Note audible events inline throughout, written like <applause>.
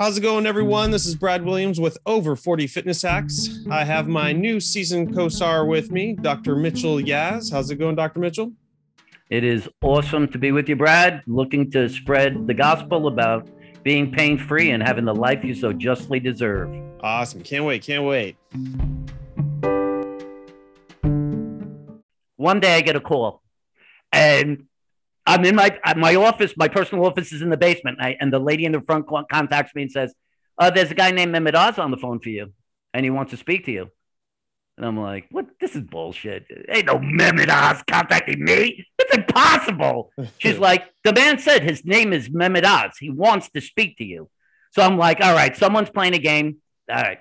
How's it going, everyone? This is Brad Williams with Over 40 Fitness Hacks. I have my new season co star with me, Dr. Mitchell Yass. How's it going, Dr. Mitchell? It is awesome to be with you, Brad. Looking to spread the gospel about being pain free and having the life you so justly deserve. Awesome. Can't wait. Can't wait. One day I get a call and I'm in my my office. My personal office is in the basement, and, I, and the lady in the front contacts me and says, uh, "There's a guy named Mehmet Oz on the phone for you, and he wants to speak to you." And I'm like, "What? This is bullshit. Ain't no Mehmet Oz contacting me. It's impossible." <laughs> She's like, "The man said his name is Mehmet Oz. He wants to speak to you." So I'm like, "All right, someone's playing a game. All right."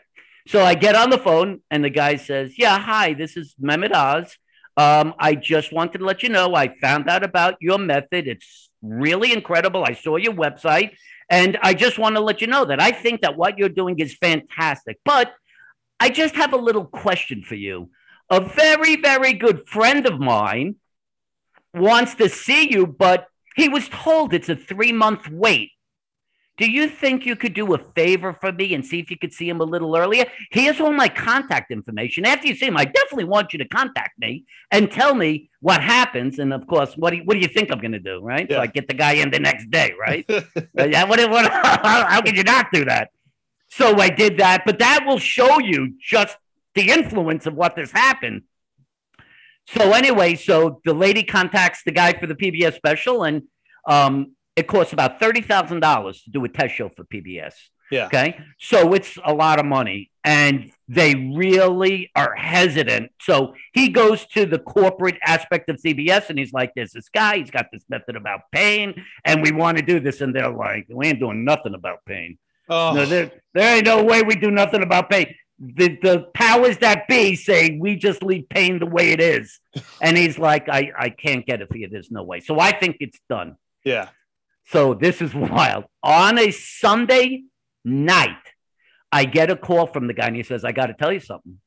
So I get on the phone, and the guy says, "Yeah, hi, this is Mehmet Oz." Um, I just wanted to let you know I found out about your method. It's really incredible. I saw your website, and I just want to let you know that I think that what you're doing is fantastic. But I just have a little question for you. A very, very good friend of mine wants to see you, but he was told it's a three month wait. Do you think you could do a favor for me and see if you could see him a little earlier? Here's all my contact information. After you see him, I definitely want you to contact me and tell me what happens. And of course, what do you, what do you think I'm going to do? Right? Yeah. So I get the guy in the next day, right? <laughs> yeah. What, what, how, <laughs> how could you not do that? So I did that, but that will show you just the influence of what has happened. So anyway, so the lady contacts the guy for the PBS special, and um, it costs about thirty thousand dollars to do a test show for PBS. Yeah. Okay. So it's a lot of money, and they really are hesitant. So he goes to the corporate aspect of PBS, and he's like, "There's this guy. He's got this method about pain, and we want to do this." And they're like, "We ain't doing nothing about pain. Oh. No, there, there ain't no way we do nothing about pain." The, the powers that be say we just leave pain the way it is. <laughs> And he's like, I, I can't get it for you. There's no way. So I think it's done. Yeah. So this is <laughs> wild. On a Sunday night, I get a call from the guy and he says, I got to tell you something.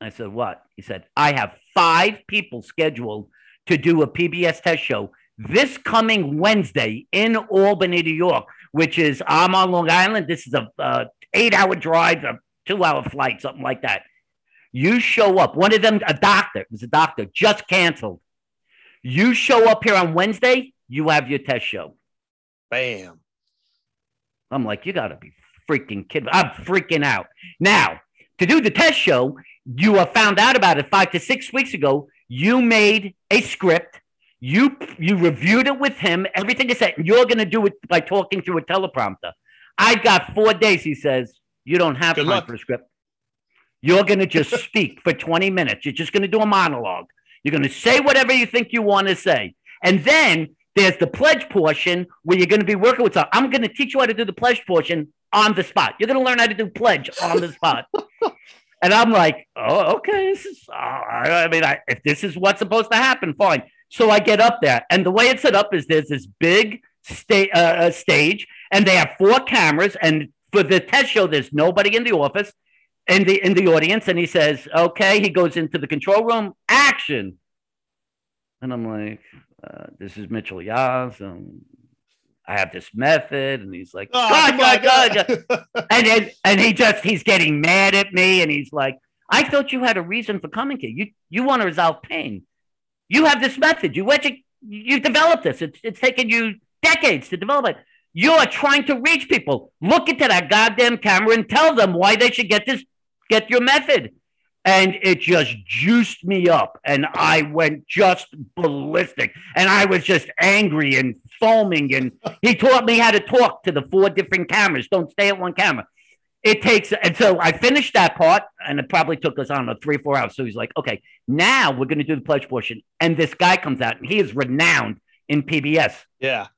I said, What? He said, I have five people scheduled to do a PBS test show this coming Wednesday in Albany, New York, which is I'm on Long Island. This is a eight hour drive, a two hour flight, something like that. You show up. One of them, a doctor, it was a doctor, just canceled. You show up here on Wednesday, you have your test show. Bam. I'm like, you got to be freaking kidding. I'm freaking out. Now, to do the test show, you have found out about it five to six weeks ago. You made a script. You you reviewed it with him. Everything is set. You're going to do it by talking through a teleprompter. I've got four days. He says you don't have Good time luck. for a script. You're going to just <laughs> speak for 20 minutes. You're just going to do a monologue. You're going to say whatever you think you want to say, and then there's the pledge portion where you're going to be working with. I'm going to teach you how to do the pledge portion on the spot. You're going to learn how to do pledge on the spot. <laughs> and I'm like, oh, okay. This is, uh, I mean, I, if this is what's supposed to happen, fine. So I get up there, and the way it's set up is there's this big sta- uh, uh, stage, and they have four cameras. And for the test show, there's nobody in the office, in the in the audience. And he says, okay. He goes into the control room, action. And I'm like, uh, this is Mitchell Yass. and I have this method, and he's like, oh, God, God, God, God. and then, and he just he's getting mad at me, and he's like, I thought you had a reason for coming here. You you want to resolve pain. You have this method. You edu- you developed this. It's it's taken you decades to develop it. You are trying to reach people. Look into that goddamn camera and tell them why they should get this, get your method and it just juiced me up and i went just ballistic and i was just angry and foaming and he taught me how to talk to the four different cameras. Don't stay at one camera. It takes and so i finished that part and it probably took us on a three four hours. So he's like okay now we're going to do the pledge portion and this guy comes out and he is renowned in pbs yeah.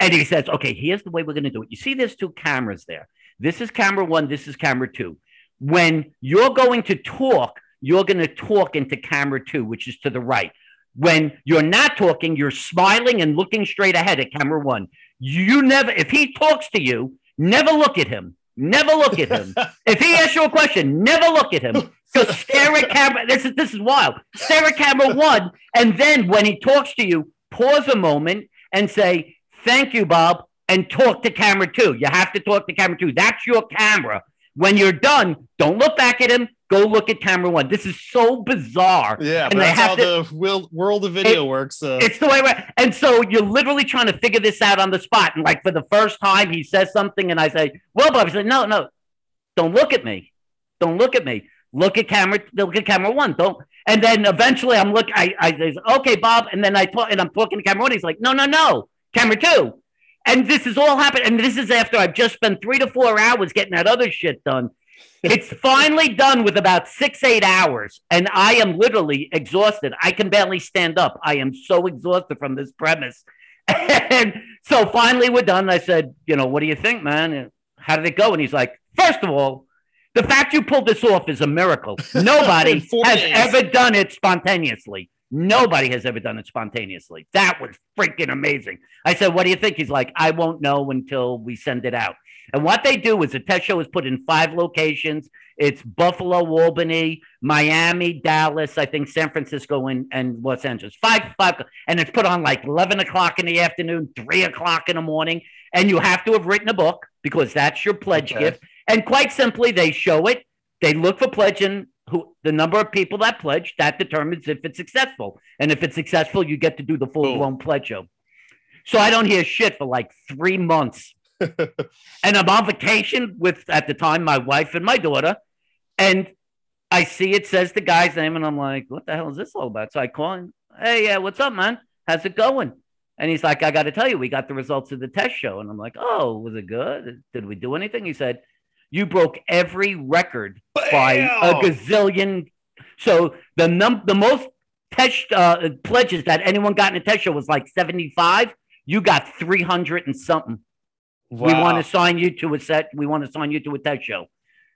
And he says okay here's the way we're going to do it. You see there's two cameras there. This is camera one this is camera two when you're going to talk, you're going to talk into camera two, which is to the right. When you're not talking, you're smiling and looking straight ahead at camera one. You never, if he talks to you, never look at him. Never look at him. <laughs> if he asks you a question, never look at him. <laughs> Just stare at camera. This is this is wild. Stare at camera one, and then when he talks to you, pause a moment and say, "Thank you, Bob," and talk to camera two. You have to talk to camera two. That's your camera. When you're done, don't look back at him. Go look at camera one. This is so bizarre. Yeah, and that's how to, the world of video it, works. Uh. It's the way. And so you're literally trying to figure this out on the spot. And like for the first time, he says something, and I say, "Well, Bob," I said, "No, no, don't look at me. Don't look at me. Look at camera. Look at camera one. Don't." And then eventually, I'm look. I, I say, "Okay, Bob," and then I talk, and I'm talking to camera one. He's like, "No, no, no, camera two. And this is all happened. And this is after I've just spent three to four hours getting that other shit done. It's finally done with about six, eight hours. And I am literally exhausted. I can barely stand up. I am so exhausted from this premise. <laughs> And so finally we're done. I said, you know, what do you think, man? How did it go? And he's like, first of all, the fact you pulled this off is a miracle. <laughs> Nobody has days. ever done it spontaneously. Nobody has ever done it spontaneously. That was freaking amazing. I said, What do you think? He's like, I won't know until we send it out. And what they do is the test show is put in five locations. It's Buffalo, Albany, Miami, Dallas, I think San Francisco, and, and Los Angeles. Five, five, and it's put on like 11 o'clock in the afternoon, three o'clock in the morning. And you have to have written a book because that's your pledge okay. gift. And quite simply, they show it. They look for pledging who the number of people that pledge that determines if it's successful. And if it's successful, you get to do the full blown pledge show. So I don't hear shit for like three months. <laughs> and I'm on vacation with at the time my wife and my daughter. And I see it says the guy's name, and I'm like, what the hell is this all about? So I call him, hey, yeah, what's up, man? How's it going? And he's like, I got to tell you, we got the results of the test show. And I'm like, oh, was it good? Did we do anything? He said, you broke every record Bam! by a gazillion. So the num the most test uh, pledges that anyone got in a test show was like 75. You got 300 and something. Wow. We want to sign you to a set. We want to sign you to a test show.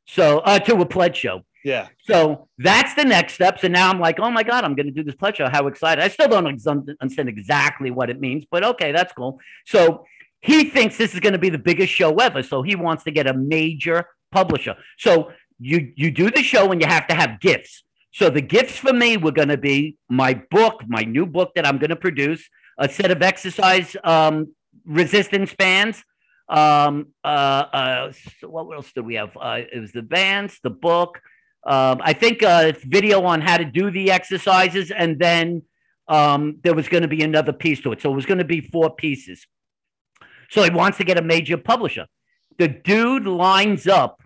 So uh, to a pledge show. Yeah. So that's the next step. So now I'm like, oh my God, I'm going to do this pledge show. How excited. I still don't understand exactly what it means, but okay, that's cool. So he thinks this is going to be the biggest show ever. So he wants to get a major publisher. So you you do the show and you have to have gifts. So the gifts for me were going to be my book, my new book that I'm going to produce, a set of exercise um, resistance bands. Um, uh, uh, so what else do we have? Uh, it was the bands, the book. Um, I think a video on how to do the exercises, and then um, there was going to be another piece to it. So it was going to be four pieces. So he wants to get a major publisher. The dude lines up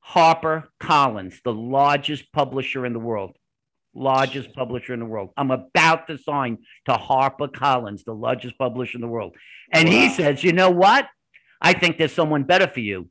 Harper Collins, the largest publisher in the world. Largest publisher in the world. I'm about to sign to Harper Collins, the largest publisher in the world. And wow. he says, you know what? I think there's someone better for you.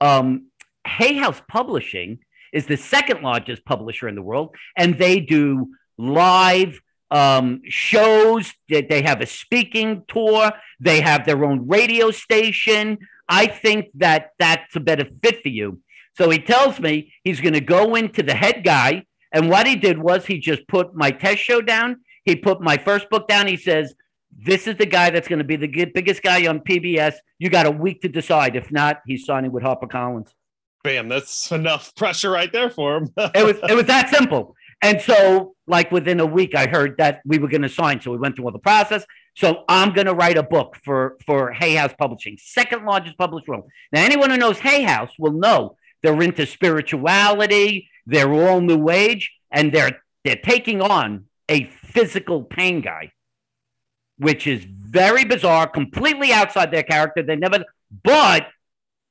Um, Hay House Publishing is the second largest publisher in the world, and they do live um, shows. That they have a speaking tour. They have their own radio station. I think that that's a better fit for you. So he tells me he's going to go into the head guy. And what he did was he just put my test show down. He put my first book down. He says, This is the guy that's going to be the biggest guy on PBS. You got a week to decide. If not, he's signing with HarperCollins. Bam, that's enough pressure right there for him. <laughs> it was it was that simple. And so, like within a week, I heard that we were going to sign. So we went through all the process. So I'm going to write a book for for Hay House Publishing, second largest publisher. Now, anyone who knows Hay House will know they're into spirituality. They're all new age, and they're they're taking on a physical pain guy, which is very bizarre, completely outside their character. They never, but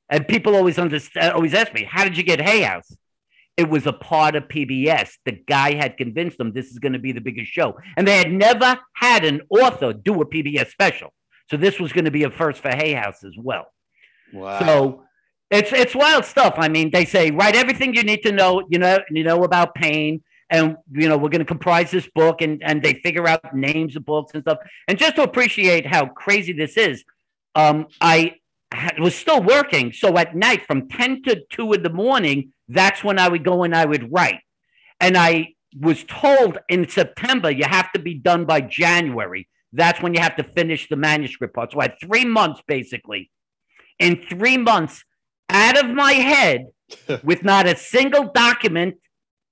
and people always understand, always ask me, how did you get Hay House? It was a part of PBS. The guy had convinced them this is going to be the biggest show, and they had never had an author do a PBS special. So this was going to be a first for Hay House as well. Wow. So it's it's wild stuff. I mean, they say write everything you need to know. You know, you know about pain, and you know we're going to comprise this book, and and they figure out names of books and stuff. And just to appreciate how crazy this is, um, I was still working. So at night, from ten to two in the morning, that's when I would go and I would write. And I was told in September you have to be done by January. That's when you have to finish the manuscript part. So I had three months basically. In three months, out of my head <laughs> with not a single document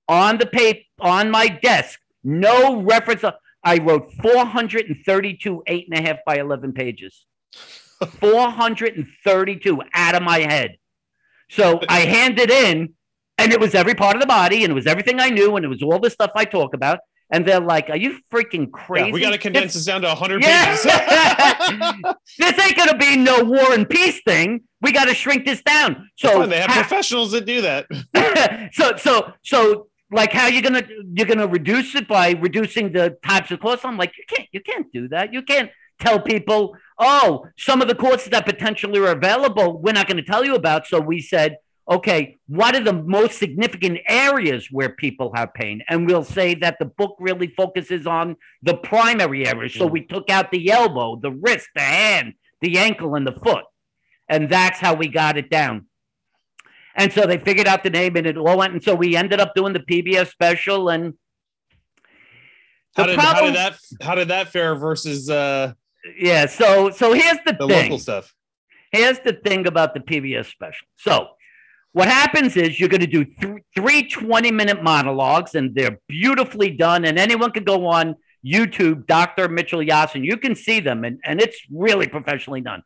on the paper on my desk, no reference. I wrote 432 eight and a half by 11 pages. <laughs> 432 out of my head. So I <laughs> handed in, and it was every part of the body, and it was everything I knew, and it was all the stuff I talk about. And they're like, "Are you freaking crazy? Yeah, we got to condense this, this down to 100 Yeah. pages. <laughs> <laughs> this ain't gonna be no war and peace thing. We got to shrink this down." So they have ha- professionals that do that. <laughs> so so so like how you gonna you're gonna reduce it by reducing the types of courses? I'm like, you can't you can't do that. You can't tell people, oh, some of the courses that potentially are available, we're not going to tell you about. So we said, okay, what are the most significant areas where people have pain? And we'll say that the book really focuses on the primary areas. So we took out the elbow, the wrist, the hand, the ankle, and the foot. And that's how we got it down. And so they figured out the name and it all went. And so we ended up doing the PBS special. And How did, how did that how did that fare versus uh, yeah, so so here's the, the thing. local stuff? Here's the thing about the PBS special. So what happens is you're going to do th- three 20 minute monologues and they're beautifully done. And anyone can go on YouTube, Dr. Mitchell Yasin. You can see them and, and it's really professionally done.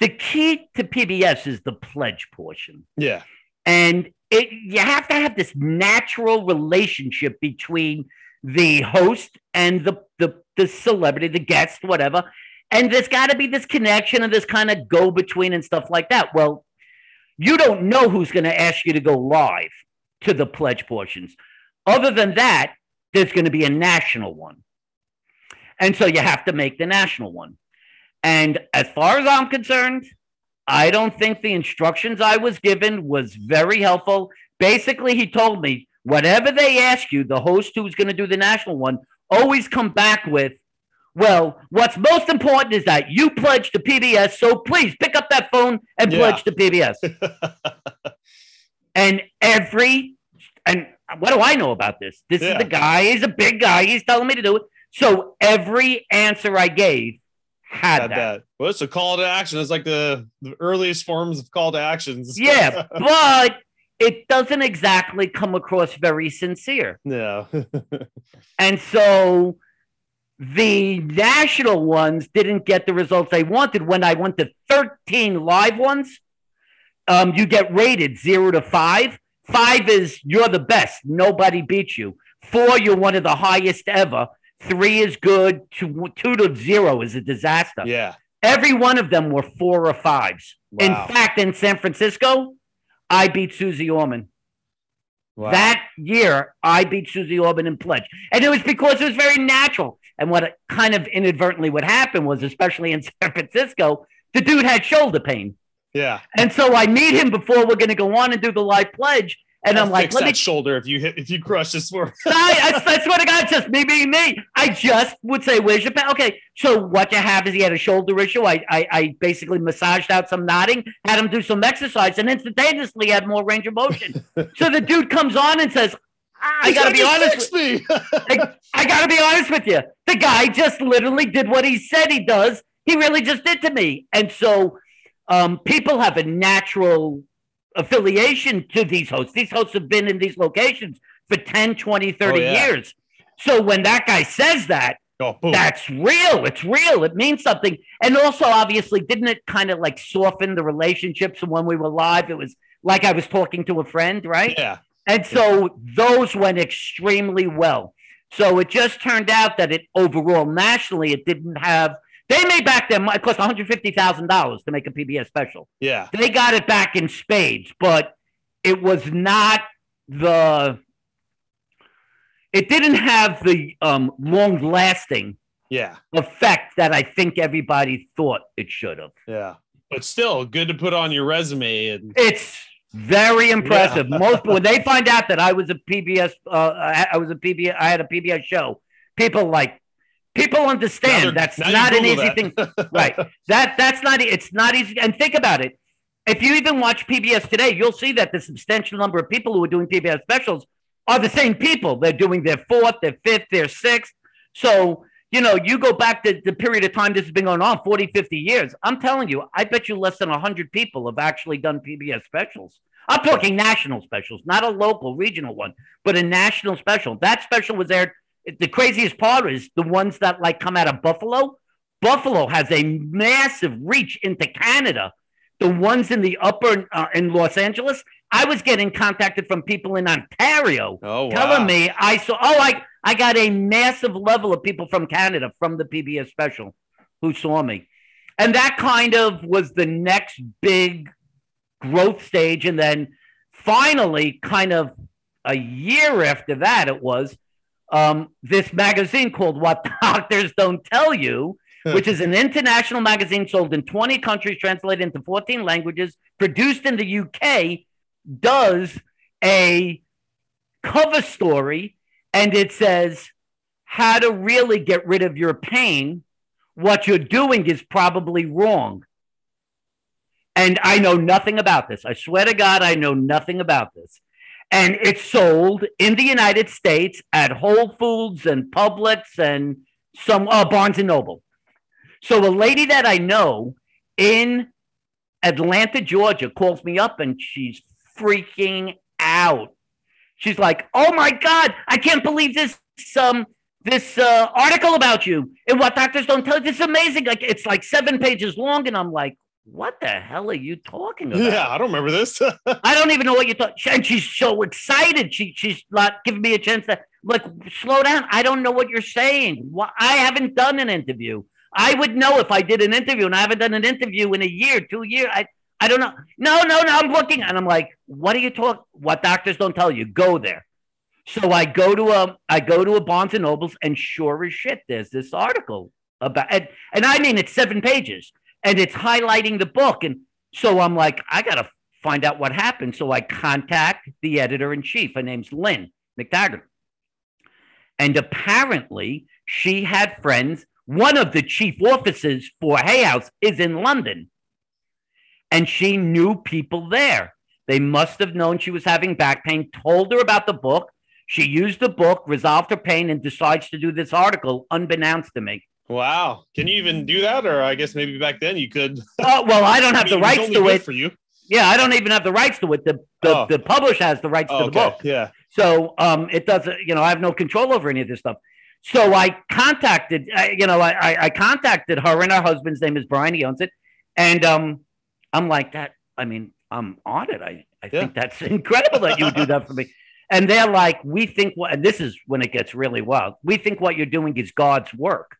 The key to PBS is the pledge portion. Yeah. and it you have to have this natural relationship between the host and the the, the celebrity the guest whatever and there's got to be this connection and this kind of go between and stuff like that well you don't know who's going to ask you to go live to the pledge portions. Other than that there's going to be a national one. And so you have to make the national one. And as far as i'm concerned I don't think the instructions I was given was very helpful. Basically, he told me whatever they ask you, the host who's going to do the national one, always come back with, well, what's most important is that you pledge to PBS. So please pick up that phone and Yeah. pledge to PBS. <laughs> and every, and what do I know about this? This Yeah. is the guy. He's a big guy. He's telling me to do it. So every answer I gave had, Had that. that. Well, it's a call to action. It's like the, the earliest forms of call to actions. <laughs> Yeah, but it doesn't exactly come across very sincere. yeah. <laughs> And so the national ones didn't get the results they wanted. When I went to 13 live ones, um, you get rated zero to five. Five is you're the best, nobody beats you. Four, you're one of the highest ever. Three is good. Two, two to zero is a disaster. yeah. Every one of them were four or fives. Wow. In fact, in San Francisco, I beat Susie Orman. Wow. That year, I beat Susie Orman in pledge. And it was because it was very natural. And what kind of inadvertently would happen was, especially in <laughs> San Francisco, the dude had shoulder pain. yeah. And so I meet him before we're going to go on and do the live pledge. And I'll I'm like, let me. shoulder if you hit if you crush this word. <laughs> I, I, I swear to God, it's just me being me. I just would say, "Where's your pen?" Okay, so what you have is he had a shoulder issue. I, I, I basically massaged out some nodding, had him do some exercise, and instantaneously had more range of motion. <laughs> so the dude comes on and says, "I got to be honest. With. <laughs> I, I got to be honest with you. The guy just literally did what he said he does. He really just did to me. And so um, people have a natural affiliation to these hosts. These hosts have been in these locations for 10, 20, 30 Oh, yeah. years. So when that guy says that, oh, that's real. It's real. It means something. And also, obviously, didn't it kind of like soften the relationships when we were live? It was like I was talking to a friend, right? yeah. And so those went extremely well. So it just turned out that it overall nationally, it didn't have. They made back their money. It cost one hundred fifty thousand dollars to make a PBS special. Yeah. They got it back in spades, but it was not the. It didn't have the um, long-lasting Yeah. effect that I think everybody thought it should have. Yeah. But still good to put on your resume and It's very impressive. <laughs> Most when they find out that I was a PBS, uh, I I was a PBS, I had a PBS show. People like people understand that's now you not an easy that. thing, <laughs> right? That that's not. It's not easy. And think about it. If you even watch PBS today, you'll see that the substantial number of people who are doing PBS specials are the same people. They're doing their fourth, their fifth, their sixth. So you know, you go back to the period of time this has been going on 40, 50 years. I'm telling you, I bet you less than 100 people have actually done PBS specials. I'm talking national specials, not a local regional one, but a national special. That special was aired. The craziest part is the ones that like come out of Buffalo Buffalo has a massive reach into Canada. The ones in the upper uh, in Los Angeles, I was getting contacted from people in Ontario Oh, wow. telling me I saw. Oh, I I got a massive level of people from Canada from the PBS special who saw me, and that kind of was the next big growth stage. And then finally, kind of a year after that, it was um, this magazine called What <laughs> Doctors Don't Tell You, which is an international magazine sold in 20 countries, translated into 14 languages, produced in the UK, does a cover story and it says how to really get rid of your pain. What you're doing is probably wrong. And I know nothing about this. I swear to God, I know nothing about this. And it's sold in the United States at Whole Foods and Publix and some uh, Barnes and Noble. So a lady that I know in Atlanta, Georgia, calls me up and she's freaking out. She's like, "Oh my God, I can't believe this um this uh, article about you and what doctors don't tell you. This is amazing. Like it's like seven pages long." And I'm like, "What the hell are you talking about?" Yeah, I don't remember this. <laughs> I don't even know what you thought. And she's so excited. She she's not giving me a chance to like slow down. I don't know what you're saying. Why I haven't done an interview. I would know if I did an interview, and I haven't done an interview in a year, two years. I I don't know. No, no, no. I'm looking, and I'm like, what are you talking? What doctors don't tell you? Go there. So I go to a I go to a Barnes and Nobles, and sure as shit, there's this article about and, and I mean it's seven pages, and it's highlighting the book, and so I'm like, I gotta find out what happened. So I contact the editor in chief. Her name's Lynn McTaggart. And apparently she had friends. One of the chief offices for Hay House is in London. And she knew people there. They must have known she was having back pain, told her about the book. She used the book, resolved her pain, and decides to do this article unbeknownst to me. Wow. Can you even do that? Or I guess maybe back then you could. Oh, well, I don't <laughs> have I the mean, it's rights to it. for you. Yeah, I don't even have the rights to it. The the, Oh. the publisher has the rights Oh, to the okay. book. Yeah. So um, it doesn't, you know, I have no control over any of this stuff. So I contacted, I, you know, I, I, I contacted her and her husband's name is Brian. He owns it, and um, I'm like that. I mean, I'm on it. I, I Yeah. think that's <laughs> incredible that you would do that for me. And they're like, we think what, and this is when it gets really wild. We think what you're doing is God's work.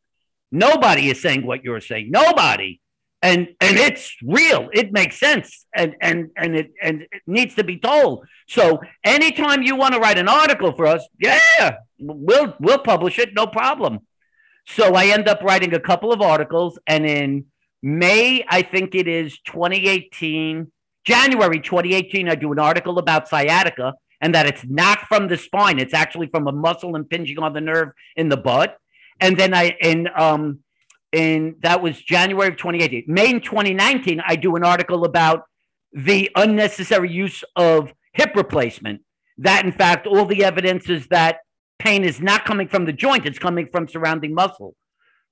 Nobody is saying what you're saying. Nobody. And and it's real. It makes sense. And and and it and it needs to be told. So anytime you want to write an article for us, yeah, we'll we'll publish it, no problem. So I end up writing a couple of articles, and in May, I think it is 2018, January 2018, I do an article about sciatica and that it's not from the spine, it's actually from a muscle impinging on the nerve in the butt. And then I in um in that was January of 2018. May in 2019, I do an article about the unnecessary use of hip replacement. That in fact, all the evidence is that pain is not coming from the joint, it's coming from surrounding muscle.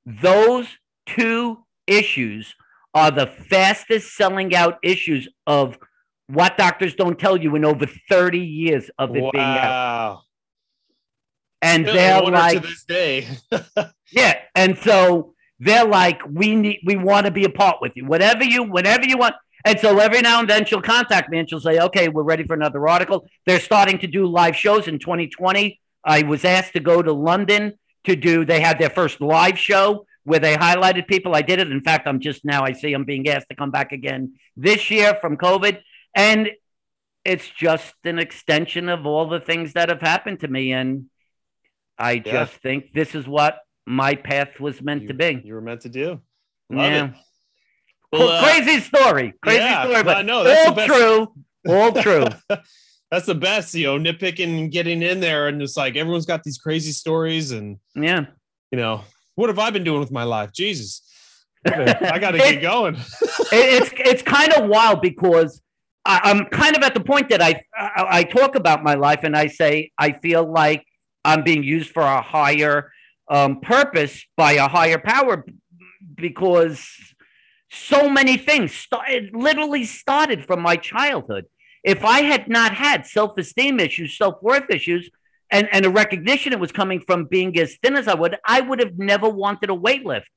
Those two issues are the fastest selling out issues of what doctors don't tell you in over 30 years of it being out. And they're like, to this day. <laughs> yeah. And so they're like, we need, we want to be a part with you. Whatever you, whatever you want. And so every now and then she'll contact me and she'll say, okay, we're ready for another article. They're starting to do live shows in 2020. I was asked to go to London to do, they had their first live show where they highlighted people. I did it. In fact, I'm just now, I see I'm being asked to come back again this year from COVID. And it's just an extension of all the things that have happened to me. And I Yeah. just think this is what my path was meant you, to be. You were meant to do. Love yeah. Well, uh, crazy story. Crazy yeah, story, but I know, that's the all best. true. All true. <laughs> That's the best, you know, nitpicking and getting in there. And it's like everyone's got these crazy stories. And, yeah. you know, what have I been doing with my life? Jesus. I got <laughs> to It- get going. <laughs> It- it's it's kind of wild because I, I'm kind of at the point that I, I I talk about my life and I say I feel like I'm being used for a higher um, purpose by a higher power because so many things started literally started from my childhood. If I had not had self-esteem issues, self-worth issues, and, and a recognition it was coming from being as thin as I would, I would have never wanted a weight lift.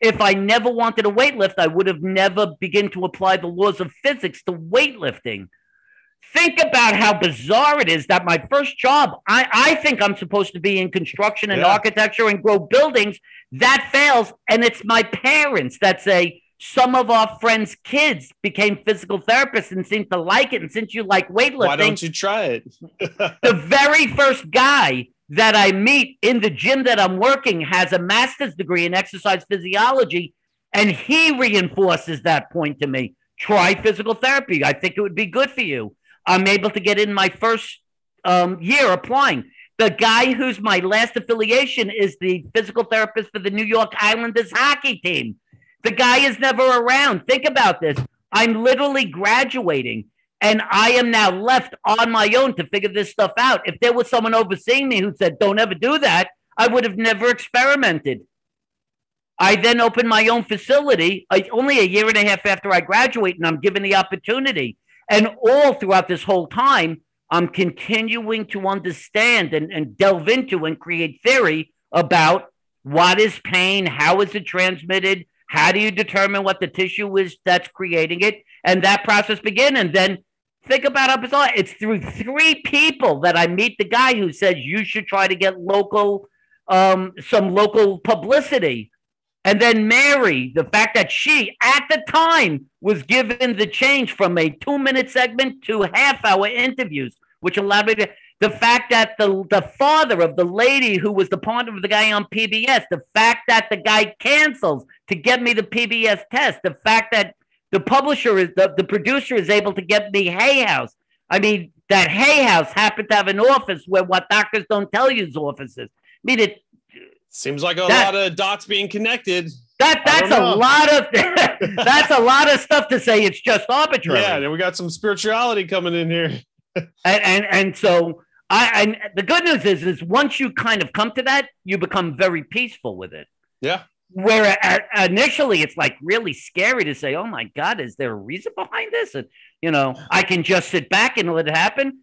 If I never wanted to weightlift, I would have never begun to apply the laws of physics to weightlifting. Think about how bizarre it is that my first job, I, I think I'm supposed to be in construction and Yeah. architecture and grow buildings. That fails. And it's my parents that say, some of our friends' kids became physical therapists and seem to like it. And since you like weightlifting, Why don't you try it? <laughs> the very first guy that I meet in the gym that I'm working has a master's degree in exercise physiology, and he reinforces that point to me. Try physical therapy. I think it would be good for you. I'm able to get in my first um, year applying. The guy who's my last affiliation is the physical therapist for the New York Islanders hockey team. The guy is never around. Think about this. I'm literally graduating and I am now left on my own to figure this stuff out. If there was someone overseeing me who said, don't ever do that, I would have never experimented. I then opened my own facility I, only a year and a half after I graduate, and I'm given the opportunity. And all throughout this whole time, I'm continuing to understand and, and delve into and create theory about what is pain, how is it transmitted, how do you determine what the tissue is that's creating it, and that process begin. And then think about bizarre it's through three people that I meet the guy who says you should try to get local, um, some local publicity. And then Mary, the fact that she at the time was given the change from a two minute segment to half hour interviews, which allowed me to. The fact that the, the father of the lady who was the partner of the guy on PBS, the fact that the guy cancels to get me the PBS test, the fact that the publisher is the, the producer is able to get me Hay House. I mean, that Hay House happened to have an office where what doctors don't tell you is offices. I mean, it Seems like a That- lot of dots being connected. that that's a lot of <laughs> <laughs> that's a lot of stuff to say. It's just arbitrary. Yeah, then we got some spirituality coming in here. <laughs> and and, and so I and the good news is is once you kind of come to that, you become very peaceful with it. Yeah. Where initially it's like really scary to say, "Oh my God, is there a reason behind this?" And you know, I can just sit back and let it happen.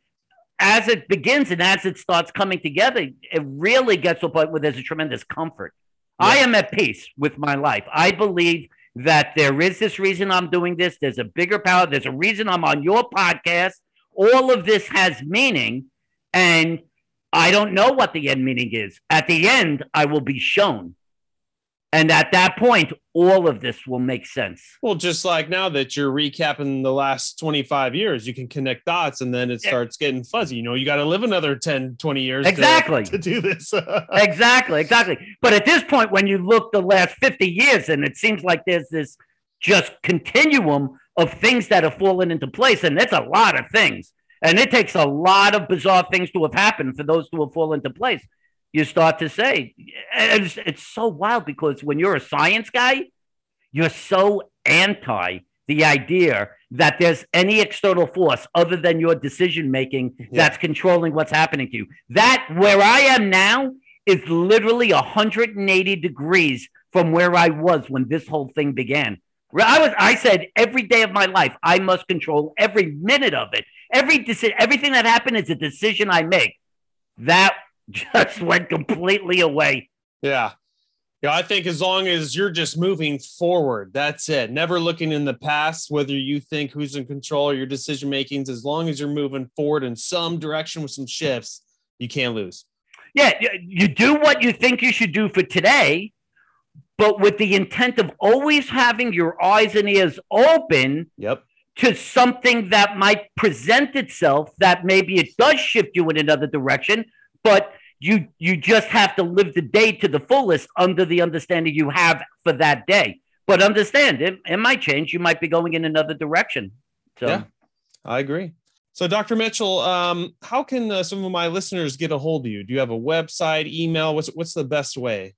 As it begins and as it starts coming together, it really gets to a point where there's a tremendous comfort. I am at peace with my life. I believe that there is this reason I'm doing this. There's a bigger power. There's a reason I'm on your podcast. All of this has meaning. And I don't know what the end meaning is. At the end, I will be shown. And at that point, all of this will make sense. Well, just like now that you're recapping the last 25 years, you can connect dots and then it starts getting fuzzy. You know, you got to live another 10, 20 years to- Exactly. <laughs> to, do this. <laughs> exactly, exactly. But at this point, when you look the last 50 years, and it seems like there's this just continuum of things that have fallen into place, and it's a lot of things. And it takes a lot of bizarre things to have happened for those to have fallen into place. You start to say, it's, it's so wild because when you're a science guy, you're so anti the idea that there's any external force other than your decision making Yeah. that's controlling what's happening to you. That where I am now is literally 180 degrees from where I was when this whole thing began. I was, I said every day of my life, I must control every minute of it. Every decision, everything that happened is a decision I make. That just went completely away. Yeah. Yeah, I think as long as you're just moving forward, that's it. Never looking in the past, whether you think who's in control or your decision makings, as long as you're moving forward in some direction with some shifts, you can't lose. Yeah, you do what you think you should do for today, but with the intent of always having your eyes and ears open Yep. to something that might present itself that maybe it does shift you in another direction, but you you just have to live the day to the fullest under the understanding you have for that day. But understand it, it might change. You might be going in another direction. So Yeah. I agree. So, Dr. Mitchell, um, how can uh, some of my listeners get a hold of you? Do you have a website, email? What's what's the best way?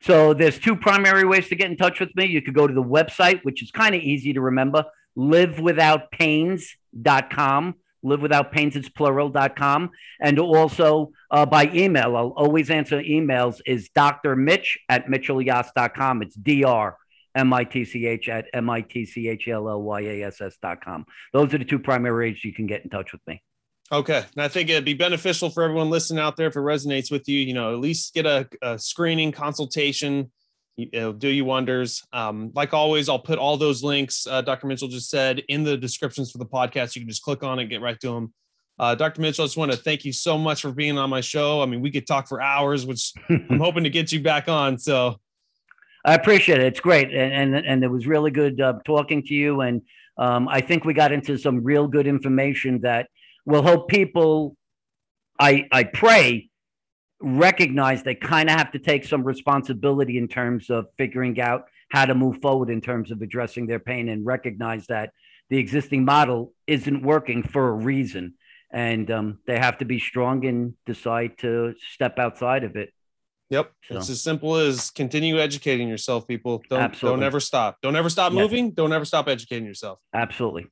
So there's two primary ways to get in touch with me. You could go to the website, which is kind of easy to remember, livewithoutpains.com. Live without pains, it's plural.com. And also uh, by email, I'll always answer emails, is Dr. Mitch at mitchellyass.com. It's D-R M-I-T-C-H at M-I-T-C-H-L-L-Y-A-S-S dot com. Those are the two primary ways you can get in touch with me. Okay. And I think it'd be beneficial for everyone listening out there if it resonates with you, you know, at least get a, a screening consultation, it'll do you wonders. Um, like always, I'll put all those links uh, Dr. Mitchell just said in the descriptions for the podcast. You can just click on it, get right to them. Uh, Dr. Mitchell, I just want to thank you so much for being on my show. I mean, we could talk for hours, which <laughs> I'm hoping to get you back on. So I appreciate it. It's great, and and, and it was really good uh, talking to you. And um, I think we got into some real good information that will help people. I I pray recognize they kind of have to take some responsibility in terms of figuring out how to move forward in terms of addressing their pain and recognize that the existing model isn't working for a reason and um, they have to be strong and decide to step outside of it Yep. So. It's as simple as continue educating yourself, people. Don't Absolutely. don't ever stop. Don't ever stop moving. Don't ever stop educating yourself. Absolutely.